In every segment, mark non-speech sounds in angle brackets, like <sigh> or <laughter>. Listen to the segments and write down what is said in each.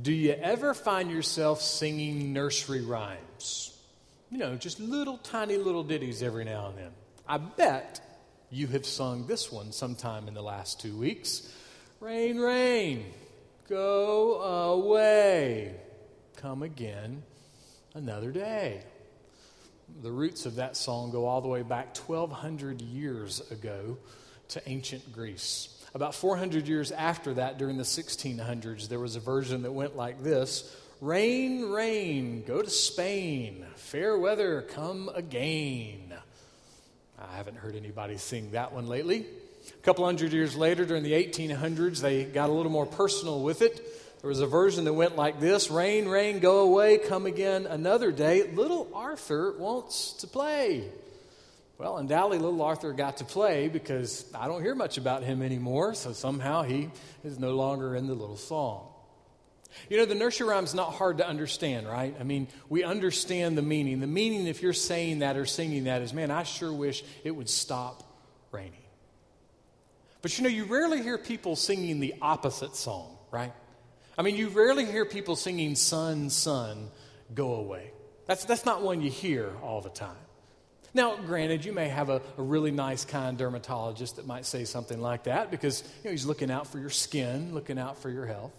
Do you ever find yourself singing nursery rhymes? You know, just little tiny little ditties every now and then. I bet you have sung this one sometime in the last two weeks. Rain, rain, go away, come again another day. The roots of that song go all the way back 1,200 years ago to ancient Greece. About 400 years after that, during the 1600s, there was a version that went like this Rain, rain, go to Spain. Fair weather, come again. I haven't heard anybody sing that one lately. A couple hundred years later, during the 1800s, they got a little more personal with it. There was a version that went like this Rain, rain, go away, come again another day. Little Arthur wants to play. Well, undoubtedly, little Arthur got to play because I don't hear much about him anymore, so somehow he is no longer in the little song. You know, the nursery rhyme's not hard to understand, right? I mean, we understand the meaning. The meaning, if you're saying that or singing that, is man, I sure wish it would stop raining. But you know, you rarely hear people singing the opposite song, right? I mean, you rarely hear people singing, Sun, Sun, go away. That's, that's not one you hear all the time. Now, granted, you may have a, a, really nice, kind dermatologist that might say something like that because you know, he's looking out for your skin, looking out for your health.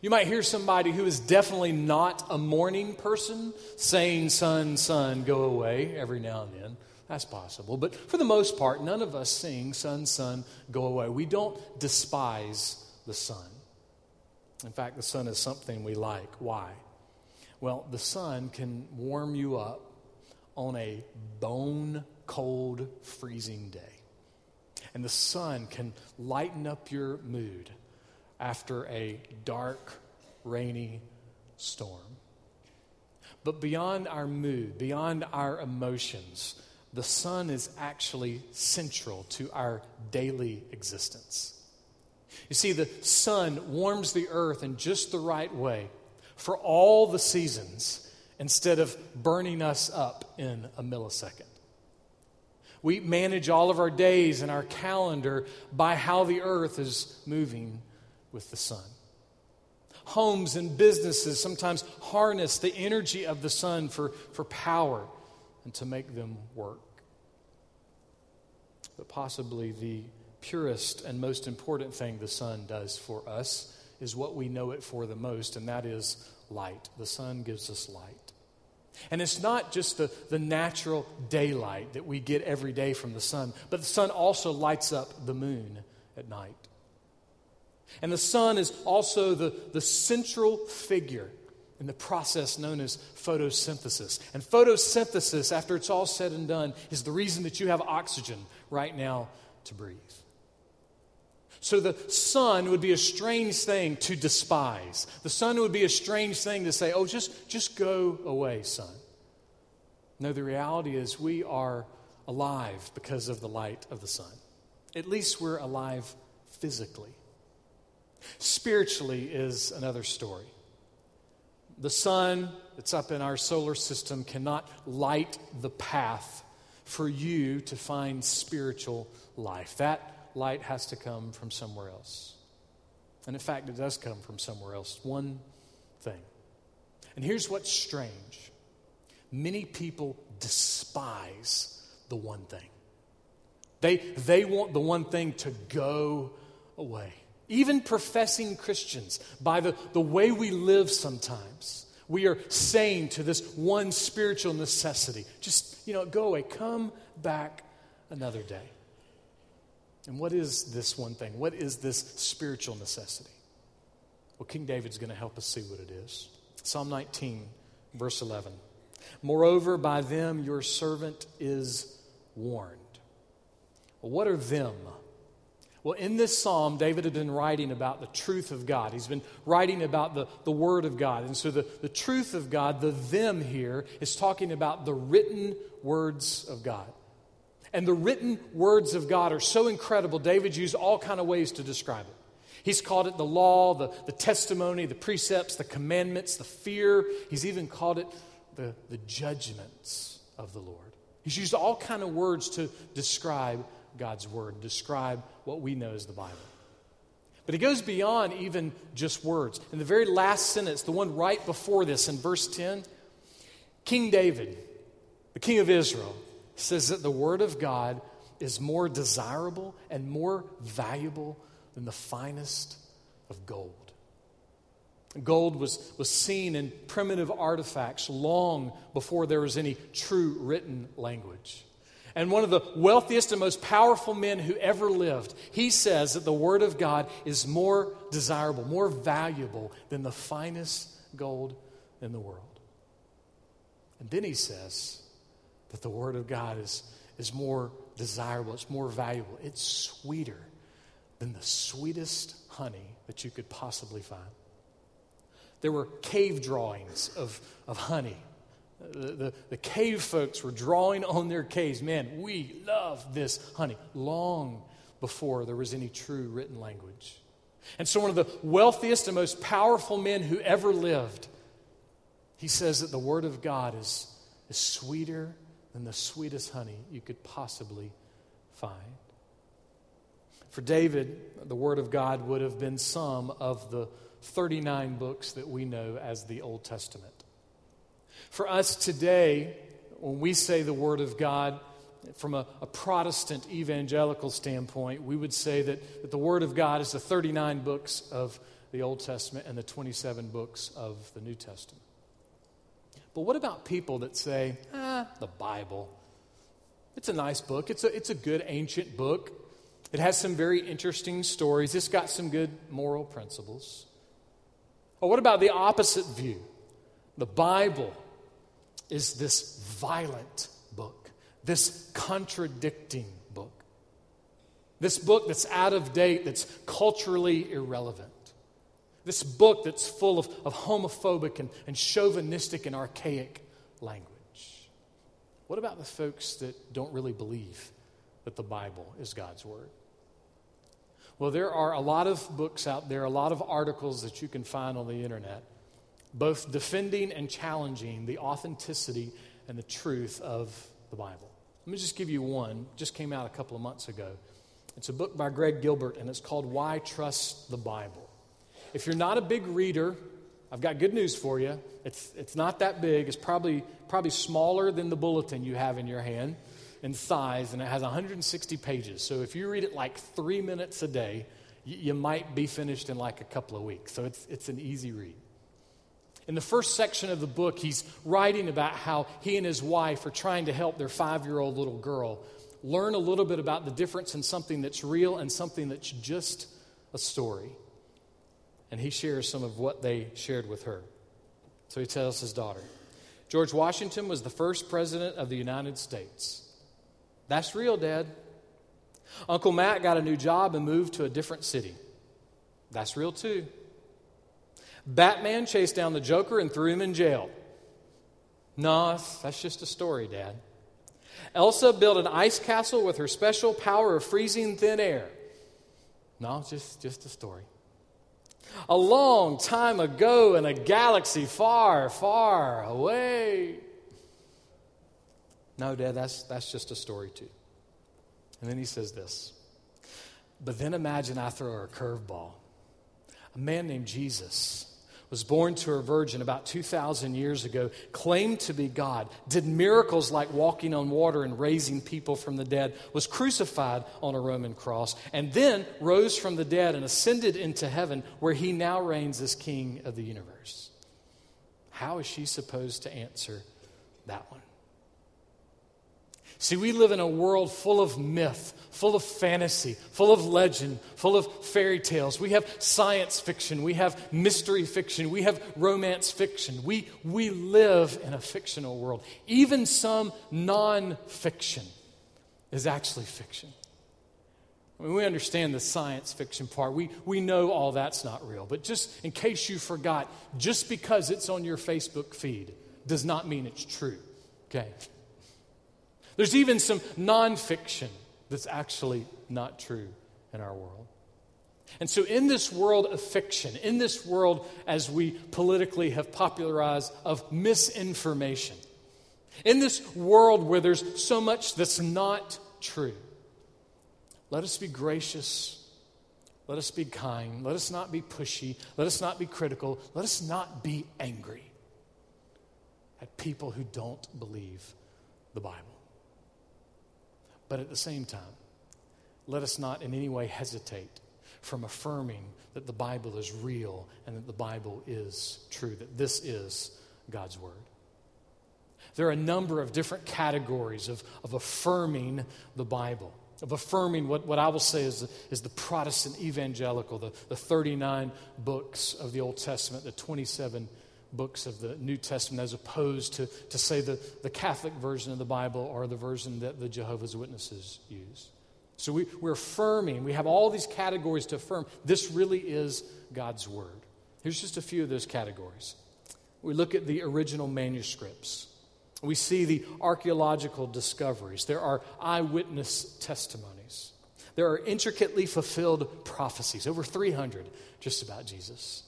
You might hear somebody who is definitely not a morning person saying, Son, son, go away every now and then. That's possible. But for the most part, none of us sing, Son, son, go away. We don't despise the sun. In fact, the sun is something we like. Why? Well, the sun can warm you up on a bone cold, freezing day. And the sun can lighten up your mood after a dark, rainy storm. But beyond our mood, beyond our emotions, the sun is actually central to our daily existence. You see, the sun warms the earth in just the right way for all the seasons instead of burning us up in a millisecond. We manage all of our days and our calendar by how the earth is moving with the sun. Homes and businesses sometimes harness the energy of the sun for, for power and to make them work. But possibly the purest and most important thing the sun does for us is what we know it for the most, and that is light. The sun gives us light. And it's not just the, the natural daylight that we get every day from the sun, but the sun also lights up the moon at night. And the sun is also the, the central figure in the process known as photosynthesis. And photosynthesis, after it's all said and done, is the reason that you have oxygen right now to breathe. So the sun would be a strange thing to despise. The sun would be a strange thing to say, oh, just, just go away, son. No, the reality is we are alive because of the light of the sun. At least we're alive physically. Spiritually is another story. The sun that's up in our solar system cannot light the path for you to find spiritual life. That light has to come from somewhere else. And in fact, it does come from somewhere else. One thing. And here's what's strange many people despise the one thing. They, they want the one thing to go away. Even professing Christians, by the, the way we live sometimes, we are saying to this one spiritual necessity just, you know, go away, come back another day. And what is this one thing? What is this spiritual necessity? Well, King David's going to help us see what it is. Psalm 19, verse 11. Moreover, by them your servant is warned. Well, what are them? Well, in this psalm, David had been writing about the truth of God. He's been writing about the, the Word of God. And so the, the truth of God, the them here, is talking about the written words of God. And the written words of God are so incredible, David used all kind of ways to describe it. He's called it the law, the, the testimony, the precepts, the commandments, the fear. He's even called it the, the judgments of the Lord. He's used all kind of words to describe God's word, describe what we know as the Bible. But he goes beyond even just words. In the very last sentence, the one right before this in verse 10, King David, the king of Israel, says that the word of God is more desirable and more valuable than the finest of gold. Gold was, was seen in primitive artifacts long before there was any true written language. And one of the wealthiest and most powerful men who ever lived, he says that the Word of God is more desirable, more valuable than the finest gold in the world. And then he says that the Word of God is, is more desirable, it's more valuable, it's sweeter than the sweetest honey that you could possibly find. There were cave drawings of, of honey the, the, the, cave folks were drawing on their caves. Man, we love this honey long before there was any true written language. And so, one of the wealthiest and most powerful men who ever lived, he says that the Word of God is, is sweeter than the sweetest honey you could possibly find. For David, the Word of God would have been some of the 39 books that we know as the Old Testament. For us today, when we say the Word of God, from a, a, Protestant evangelical standpoint, we would say that, that the Word of God is the 39 books of the Old Testament and the 27 books of the New Testament. But what about people that say, ah, the Bible? It's a nice book, it's a, it's a good ancient book. It has some very interesting stories, it's got some good moral principles. Or what about the opposite view? The Bible is this violent book, this contradicting book, this book that's out of date, that's culturally irrelevant, this book that's full of, of homophobic and, and chauvinistic and archaic language. What about the folks that don't really believe that the Bible is God's Word? Well, there are a lot of books out there, a lot of articles that you can find on the internet both defending and challenging the authenticity and the truth of the Bible. Let me just give you one, just came out a couple of months ago. It's a book by Greg Gilbert, and it's called Why Trust the Bible. If you're not a big reader, I've got good news for you. It's, it's not that big. It's probably, probably smaller than the bulletin you have in your hand in size, and it has 160 pages. So if you read it like three minutes a day, you, you might be finished in like a couple of weeks. So it's, it's an easy read. In the first section of the book, he's writing about how he and his wife are trying to help their five year old little girl learn a little bit about the difference in something that's real and something that's just a story. And he shares some of what they shared with her. So he tells his daughter George Washington was the first president of the United States. That's real, Dad. Uncle Matt got a new job and moved to a different city. That's real, too. Batman chased down the Joker and threw him in jail. No, that's just a story, Dad. Elsa built an ice castle with her special power of freezing thin air. No, just, just a story. A long time ago in a galaxy far, far away. No, Dad, that's, that's just a story, too. And then he says this. But then imagine I throw her a curveball. A man named Jesus was born to a virgin about 2,000 years ago, claimed to be God, did miracles like walking on water and raising people from the dead, was crucified on a Roman cross, and then rose from the dead and ascended into heaven, where he now reigns as King of the universe. How is she supposed to answer that one? See, we live in a world full of myth, full of fantasy, full of legend, full of fairy tales. We have science fiction, we have mystery fiction, we have romance fiction. We, we live in a fictional world. Even some non fiction is actually fiction. I mean, we understand the science fiction part. We, we know all that's not real. But just in case you forgot, just because it's on your Facebook feed does not mean it's true. Okay? There's even some nonfiction that's actually not true in our world. And so, in this world of fiction, in this world, as we politically have popularized, of misinformation, in this world where there's so much that's not true, let us be gracious, Let us be kind. Let us not be pushy. Let us not be critical. Let us not be angry at people who don't believe the Bible. But at the same time, let us not in any way hesitate from affirming that the Bible is real and that the Bible is true, that this is God's Word. There are a number of different categories of, of affirming the Bible, of affirming what, what I will say is, is the Protestant evangelical, the, the 39 books of the Old Testament, the 27 books of the New Testament, as opposed to, to say, the, the Catholic version of the Bible or the version that the Jehovah's Witnesses use. So we, we're affirming, we have all these categories to affirm this really is God's Word. Here's just a few of those categories. We look at the original manuscripts. We see the archaeological discoveries. There are eyewitness testimonies. There are intricately fulfilled prophecies, over 300 just about Jesus.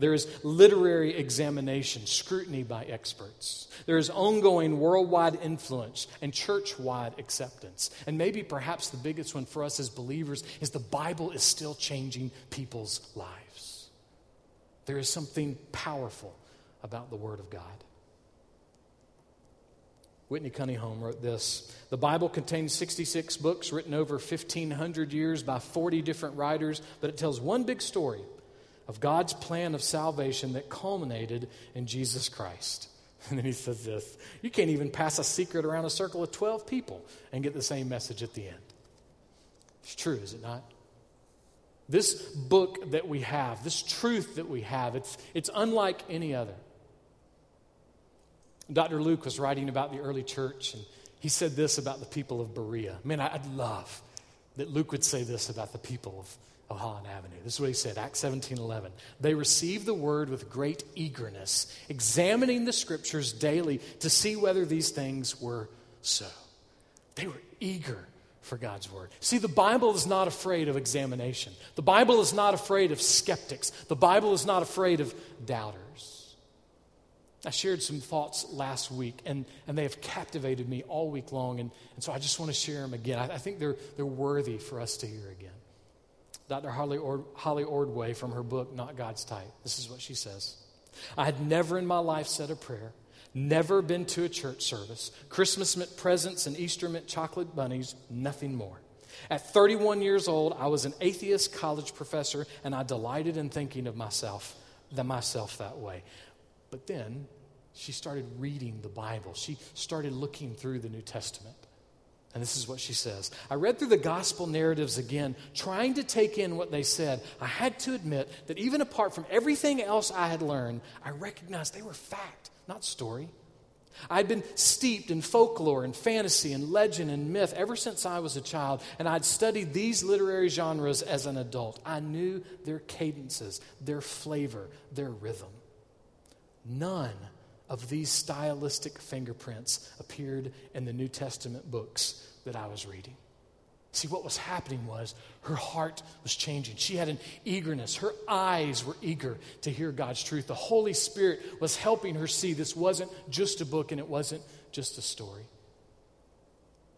There is literary examination, scrutiny by experts. There is ongoing worldwide influence and church wide acceptance. And maybe perhaps the biggest one for us as believers is the Bible is still changing people's lives. There is something powerful about the Word of God. Whitney Cunningham wrote this The Bible contains 66 books written over 1,500 years by 40 different writers, but it tells one big story of God's plan of salvation that culminated in Jesus Christ. <laughs> And then he says this You can't even pass a secret around a circle of 12 people and get the same message at the end. It's true, is it not? This book that we have, this truth that we have, it's, it's unlike any other. Dr. Luke was writing about the early church, and he said this about the people of Berea. Man, I'd love that Luke would say this about the people of of Holland Avenue. This is what he said, Acts 17 11. They received the word with great eagerness, examining the scriptures daily to see whether these things were so. They were eager for God's word. See, the Bible is not afraid of examination, the Bible is not afraid of skeptics, the Bible is not afraid of doubters. I shared some thoughts last week, and, and they have captivated me all week long, and, and so I just want to share them again. I, I think they're, they're worthy for us to hear again. Dr. Holly, Ord- Holly Ordway from her book, Not God's Type. This is what she says I had never in my life said a prayer, never been to a church service. Christmas meant presents and Easter meant chocolate bunnies, nothing more. At 31 years old, I was an atheist college professor, and I delighted in thinking of myself, the myself that way. But then she started reading the Bible. She started looking through the New Testament. And this is what she says I read through the gospel narratives again, trying to take in what they said. I had to admit that even apart from everything else I had learned, I recognized they were fact, not story. I'd been steeped in folklore and fantasy and legend and myth ever since I was a child, and I'd studied these literary genres as an adult. I knew their cadences, their flavor, their rhythm. None of these stylistic fingerprints appeared in the New Testament books that I was reading. See, what was happening was her heart was changing. She had an eagerness. Her eyes were eager to hear God's truth. The Holy Spirit was helping her see this wasn't just a book and it wasn't just a story.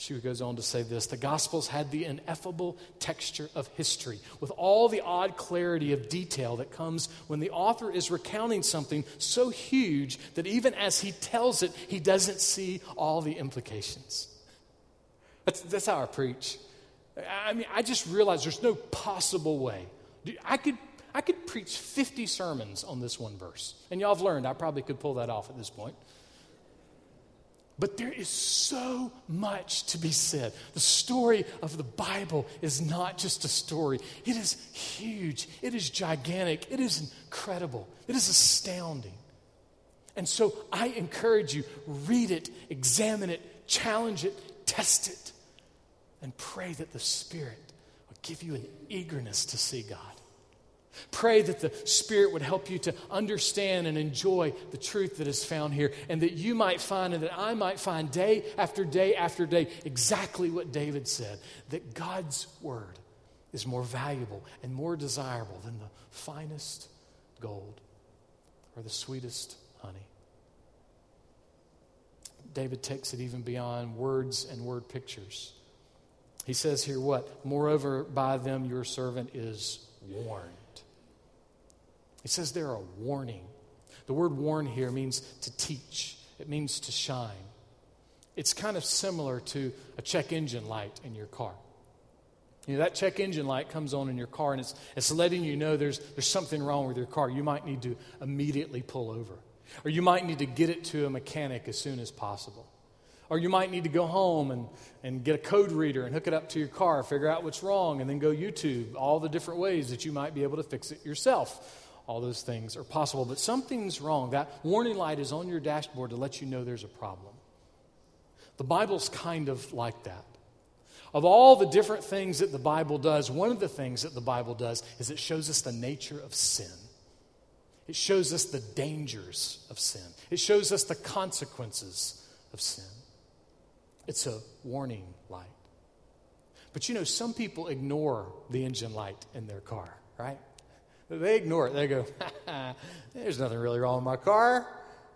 She goes on to say this the Gospels had the ineffable texture of history, with all the odd clarity of detail that comes when the author is recounting something so huge that even as he tells it, he doesn't see all the implications. That's, that's how I preach. I mean, I just realized there's no possible way. I could, I could preach 50 sermons on this one verse. And y'all have learned I probably could pull that off at this point. But there is so much to be said. The story of the Bible is not just a story, it is huge, it is gigantic, it is incredible, it is astounding. And so I encourage you read it, examine it, challenge it, test it, and pray that the Spirit will give you an eagerness to see God. Pray that the Spirit would help you to understand and enjoy the truth that is found here, and that you might find and that I might find day after day after day exactly what David said that God's Word is more valuable and more desirable than the finest gold or the sweetest honey. David takes it even beyond words and word pictures. He says here what? Moreover, by them your servant is warned. He says they're a warning. The word warn here means to teach, it means to shine. It's kind of similar to a check engine light in your car. You know, that check engine light comes on in your car and it's, it's letting you know there's, there's something wrong with your car. You might need to immediately pull over. Or you might need to get it to a mechanic as soon as possible. Or you might need to go home and, and get a code reader and hook it up to your car, figure out what's wrong, and then go YouTube all the different ways that you might be able to fix it yourself. All those things are possible, but something's wrong. That warning light is on your dashboard to let you know there's a problem. The Bible's kind of like that. Of all the different things that the Bible does, one of the things that the Bible does is it shows us the nature of sin. It shows us the dangers of sin. It shows us the consequences of sin. It's a warning light. But you know, some people ignore the engine light in their car, right? They ignore it. They go, <laughs> there's nothing really wrong with my car.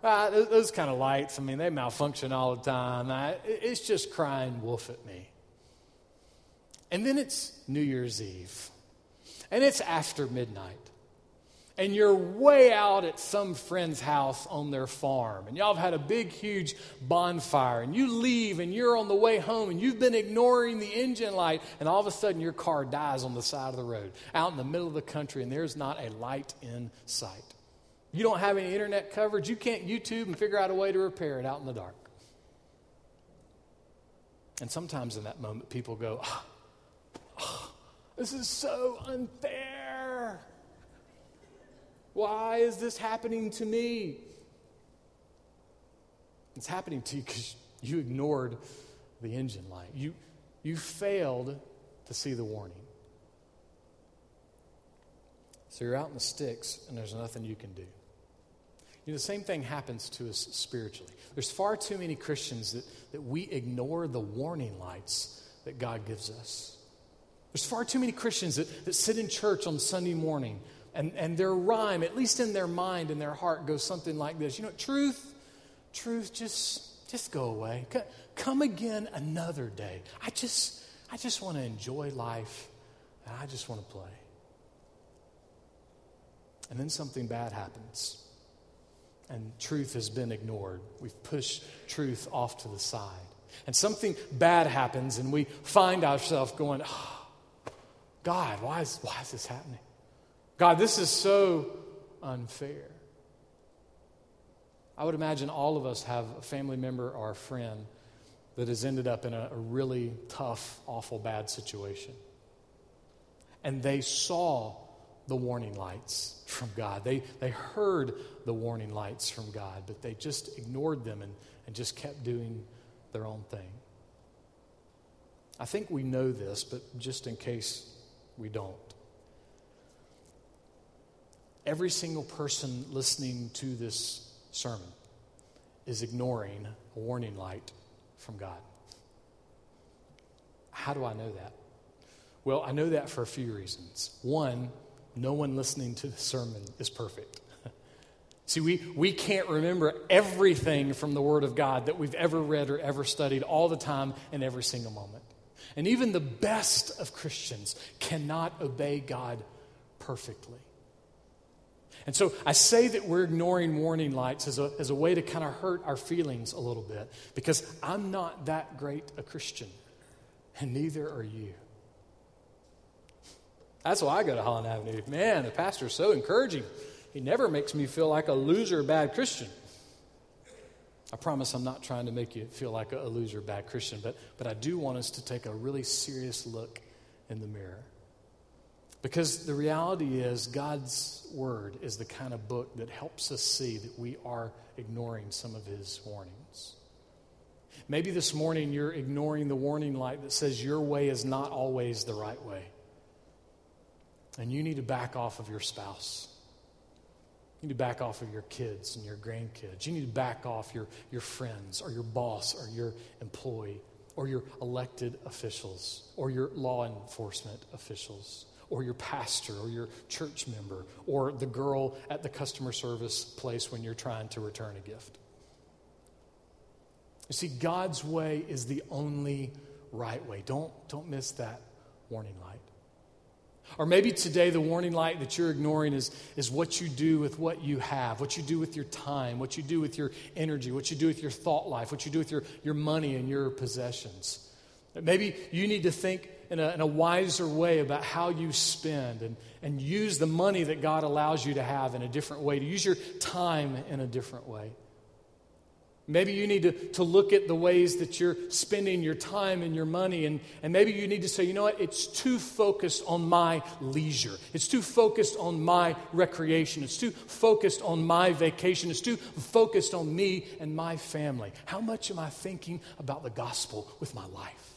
Uh, those kind of lights, I mean, they malfunction all the time. I, it's just crying wolf at me. And then it's New Year's Eve. And it's after midnight. And you're way out at some friend's house on their farm. And y'all have had a big, huge bonfire. And you leave and you're on the way home and you've been ignoring the engine light. And all of a sudden your car dies on the side of the road out in the middle of the country and there's not a light in sight. You don't have any internet coverage. You can't YouTube and figure out a way to repair it out in the dark. And sometimes in that moment, people go, oh, oh, This is so unfair. Why is this happening to me? It's happening to you because you ignored the engine light. You, you failed to see the warning. So you're out in the sticks, and there's nothing you can do. You know, the same thing happens to us spiritually. There's far too many Christians that, that we ignore the warning lights that God gives us. There's far too many Christians that, that sit in church on Sunday morning and, and their rhyme, at least in their mind and their heart, goes something like this. You know, truth, truth, just, just go away. Come again another day. I just, I just want to enjoy life. I just want to play. And then something bad happens. And truth has been ignored. We've pushed truth off to the side. And something bad happens, and we find ourselves going, oh, God, why is, why is this happening? God, this is so unfair. I would imagine all of us have a family member or a friend that has ended up in a, a really tough, awful, bad situation. And they saw the warning lights from God. They, they heard the warning lights from God, but they just ignored them and, and just kept doing their own thing. I think we know this, but just in case we don't every single person listening to this sermon is ignoring a warning light from God. How do I know that? Well, I know that for a few reasons. One, no one listening to the sermon is perfect. <laughs> See, we, we can't remember everything from the Word of God that we've ever read or ever studied all the time in every single moment. And even the best of Christians cannot obey God perfectly. And so I say that we're ignoring warning lights as a, as a way to kind of hurt our feelings a little bit because I'm not that great a Christian, and neither are you. That's why I go to Holland Avenue. Man, the pastor's so encouraging. He never makes me feel like a loser, bad Christian. I promise I'm not trying to make you feel like a, loser, bad Christian, but, but I do want us to take a really serious look in the mirror. Because the reality is, God's Word is the kind of book that helps us see that we are ignoring some of His warnings. Maybe this morning you're ignoring the warning light that says your way is not always the right way. And you need to back off of your spouse. You need to back off of your kids and your grandkids. You need to back off your, your friends or your boss or your employee or your elected officials or your law enforcement officials or your pastor or your church member or the girl at the customer service place when you're trying to return a gift. You see, God's way is the only right way. Don't, don't miss that warning light. Or maybe today the warning light that you're ignoring is, is what you do with what you have, what you do with your time, what you do with your energy, what you do with your thought life, what you do with your, your money and your possessions. Maybe you need to think in a, in a wiser way about how you spend and, and use the money that God allows you to have in a different way, to use your time in a different way. Maybe you need to, to look at the ways that you're spending your time and your money, and, and maybe you need to say, you know what, it's too focused on my leisure. It's too focused on my recreation. It's too focused on my vacation. It's too focused on me and my family. How much am I thinking about the gospel with my life?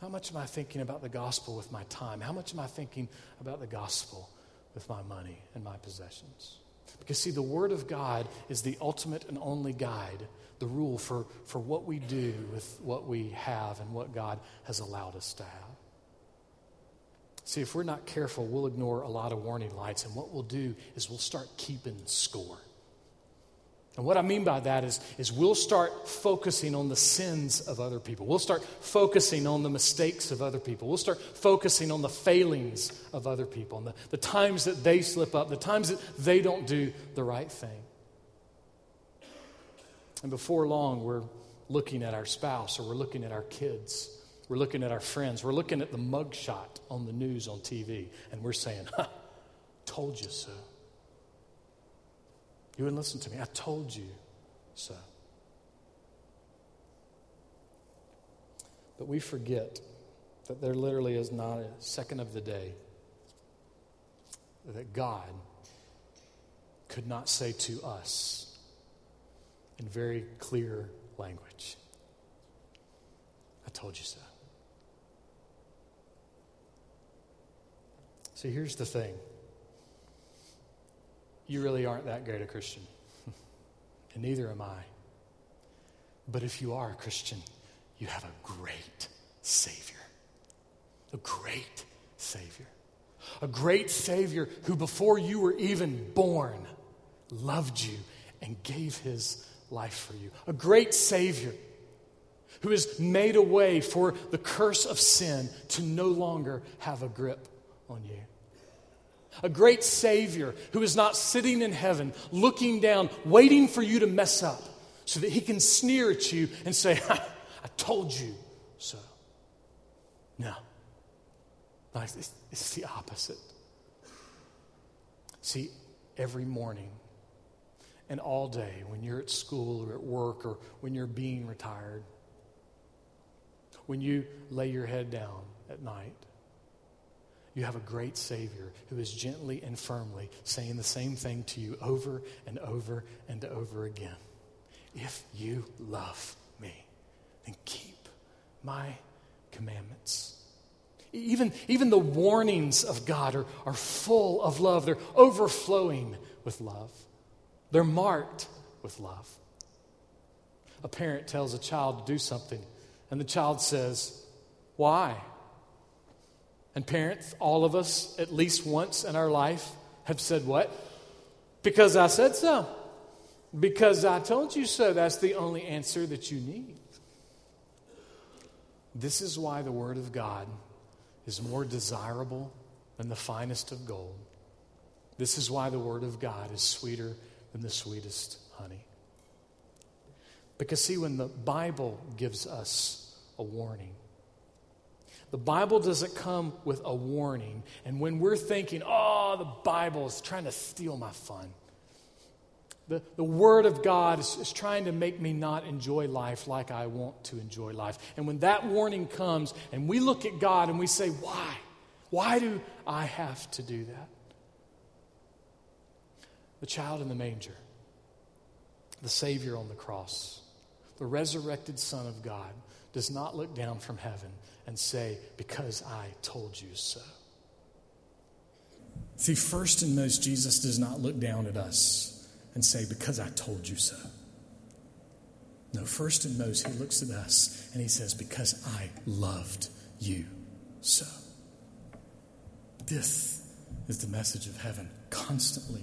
How much am I thinking about the gospel with my time? How much am I thinking about the gospel with my money and my possessions? Because, see, the Word of God is the ultimate and only guide, the rule for, for what we do with what we have and what God has allowed us to have. See, if we're not careful, we'll ignore a lot of warning lights, and what we'll do is we'll start keeping score. And what I mean by that is, is we'll start focusing on the sins of other people. We'll start focusing on the mistakes of other people. We'll start focusing on the failings of other people and the, the times that they slip up, the times that they don't do the right thing. And before long, we're looking at our spouse or we're looking at our kids. We're looking at our friends. We're looking at the mugshot on the news on TV. And we're saying, ha, told you so. You wouldn't listen to me. I told you so. But we forget that there literally is not a second of the day that God could not say to us in very clear language, I told you so. See, here's the thing you really aren't that great a Christian. <laughs> and neither am I. But if you are a Christian, you have a great Savior. A great Savior. A great Savior who, before you were even born, loved you and gave his life for you. A great Savior who has made a way for the curse of sin to no longer have a grip on you a great Savior who is not sitting in heaven, looking down, waiting for you to mess up so that he can sneer at you and say, <laughs> I told you so. No. It's, the opposite. See, every morning and all day, when you're at school or at work or when you're being retired, when you lay your head down at night, you have a great Savior who is gently and firmly saying the same thing to you over and over and over again. If you love me, then keep my commandments. Even, even the warnings of God are, are full of love, they're overflowing with love, they're marked with love. A parent tells a child to do something, and the child says, Why? And parents, all of us, at least once in our life, have said what? Because I said so. Because I told you so. That's the only answer that you need. This is why the Word of God is more desirable than the finest of gold. This is why the Word of God is sweeter than the sweetest honey. Because, see, when the Bible gives us a warning, the Bible doesn't come with a warning. And when we're thinking, oh, the Bible is trying to steal my fun, the, the Word of God is, is trying to make me not enjoy life like I want to enjoy life. And when that warning comes and we look at God and we say, why? Why do I have to do that? The child in the manger, the Savior on the cross, the resurrected Son of God does not look down from heaven and say, Because I told you so. See, first and most, Jesus does not look down at us and say, Because I told you so. No, first and most, he looks at us and he says, Because I loved you so. This is the message of heaven constantly.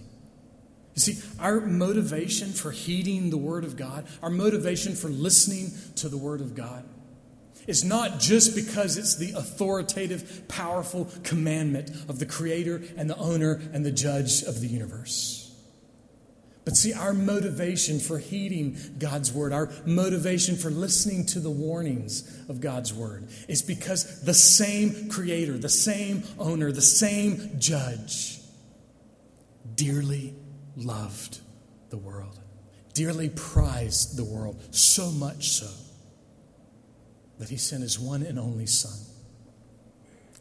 You see, our motivation for heeding the Word of God, our motivation for listening to the Word of God, is not just because it's the authoritative, powerful commandment of the creator and the owner and the judge of the universe. But see, our motivation for heeding God's word, our motivation for listening to the warnings of God's word, is because the same creator, the same owner, the same judge dearly loved the world, dearly prized the world, so much so that he sent his one and only Son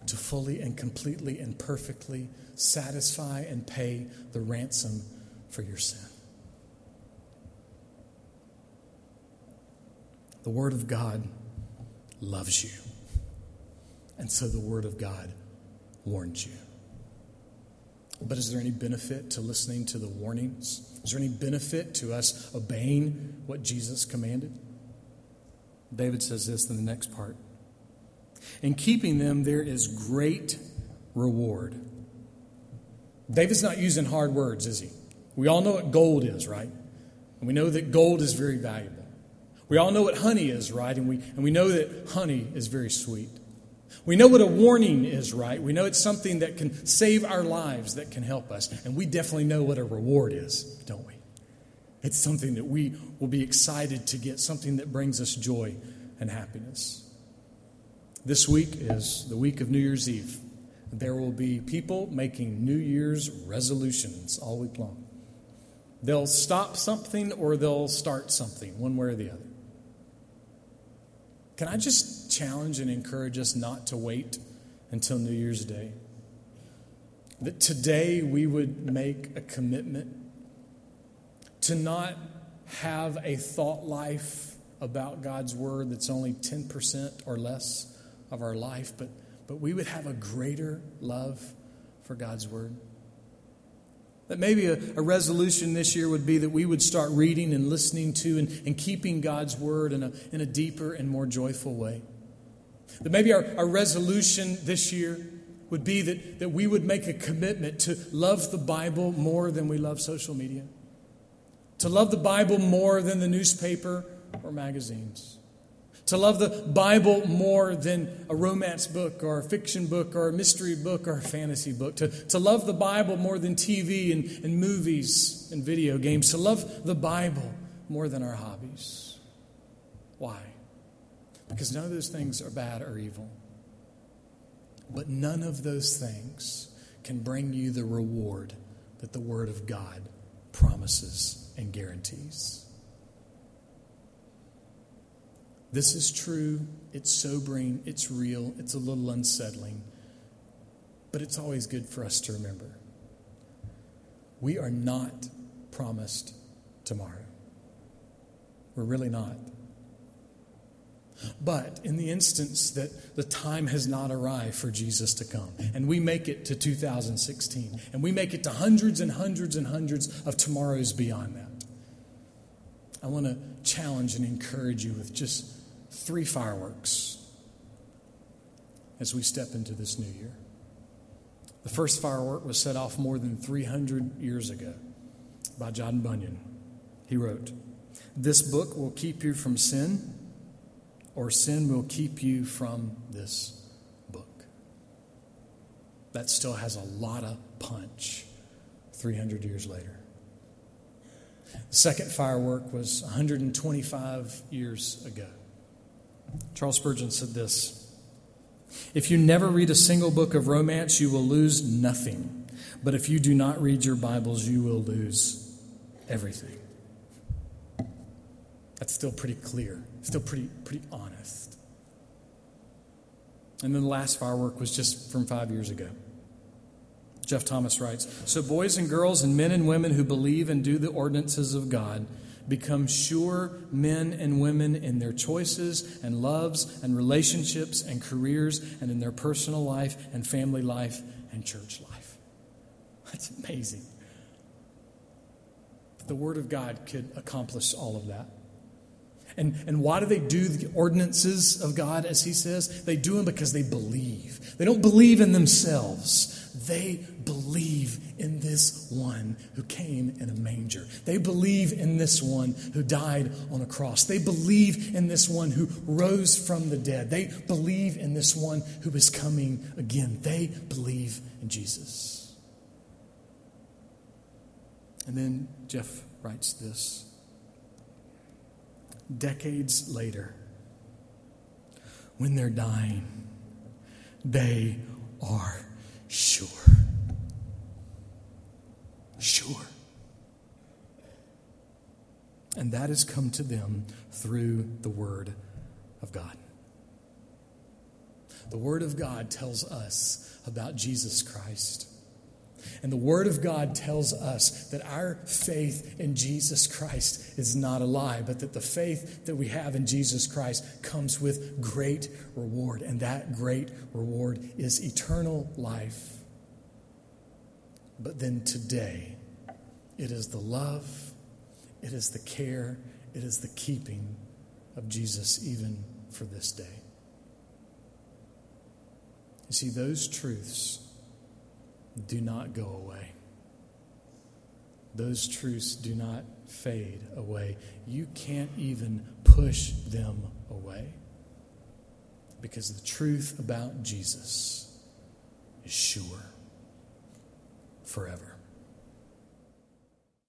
to fully and completely and perfectly satisfy and pay the ransom for your sin. The Word of God loves you. And so the Word of God warns you. But is there any benefit to listening to the warnings? Is there any benefit to us obeying what Jesus commanded? David says this in the next part. In keeping them, there is great reward. David's not using hard words, is he? We all know what gold is, right? And we know that gold is very valuable. We all know what honey is, right? And we, and we know that honey is very sweet. We know what a warning is, right? We know it's something that can save our lives, that can help us. And we definitely know what a reward is, don't we? It's something that we will be excited to get, something that brings us joy and happiness. This week is the week of New Year's Eve. There will be people making New Year's resolutions all week long. They'll stop something or they'll start something, one way or the other. Can I just challenge and encourage us not to wait until New Year's Day? That today we would make a commitment to not have a thought life about God's Word that's only 10% or less of our life, but, but we would have a greater love for God's Word. That maybe a, a, resolution this year would be that we would start reading and listening to and, and keeping God's word in a, in a deeper and more joyful way. That maybe our, our resolution this year would be that, that we would make a commitment to love the Bible more than we love social media, to love the Bible more than the newspaper or magazines to love the Bible more than a romance book or a fiction book or a mystery book or a fantasy book, to, to love the Bible more than TV and, and movies and video games, to love the Bible more than our hobbies. Why? Because none of those things are bad or evil. But none of those things can bring you the reward that the Word of God promises and guarantees. This is true, it's sobering, it's real, it's a little unsettling, but it's always good for us to remember. We are not promised tomorrow. We're really not. But in the instance that the time has not arrived for Jesus to come, and we make it to 2016, and we make it to hundreds and hundreds and hundreds of tomorrows beyond that, I want to challenge and encourage you with just three fireworks as we step into this new year. The first firework was set off more than 300 years ago by John Bunyan. He wrote, This book will keep you from sin, or sin will keep you from this book. That still has a lot of punch 300 years later. The second firework was 125 years ago. Charles Spurgeon said this If you never read a single book of romance, you will lose nothing. But if you do not read your Bibles, you will lose everything. That's still pretty clear, still pretty, pretty honest. And then the last firework was just from five years ago. Jeff Thomas writes So, boys and girls, and men and women who believe and do the ordinances of God, become sure men and women in their choices and loves and relationships and careers and in their personal life and family life and church life. That's amazing. The Word of God could accomplish all of that. And, and why do they do the ordinances of God, as he says? They do them because they believe. They don't believe in themselves, they believe in this one who came in a manger. They believe in this one who died on a cross. They believe in this one who rose from the dead. They believe in this one who is coming again. They believe in Jesus. And then Jeff writes this decades later, when they're dying, they are sure. Sure. And that has come to them through the Word of God. The Word of God tells us about Jesus Christ. And the Word of God tells us that our faith in Jesus Christ is not a lie, but that the faith that we have in Jesus Christ comes with great reward. And that great reward is eternal life. But then today, it is the love, it is the care, it is the keeping of Jesus even for this day. You see, those truths do not go away. Those truths do not fade away. You can't even push them away because the truth about Jesus is sure forever.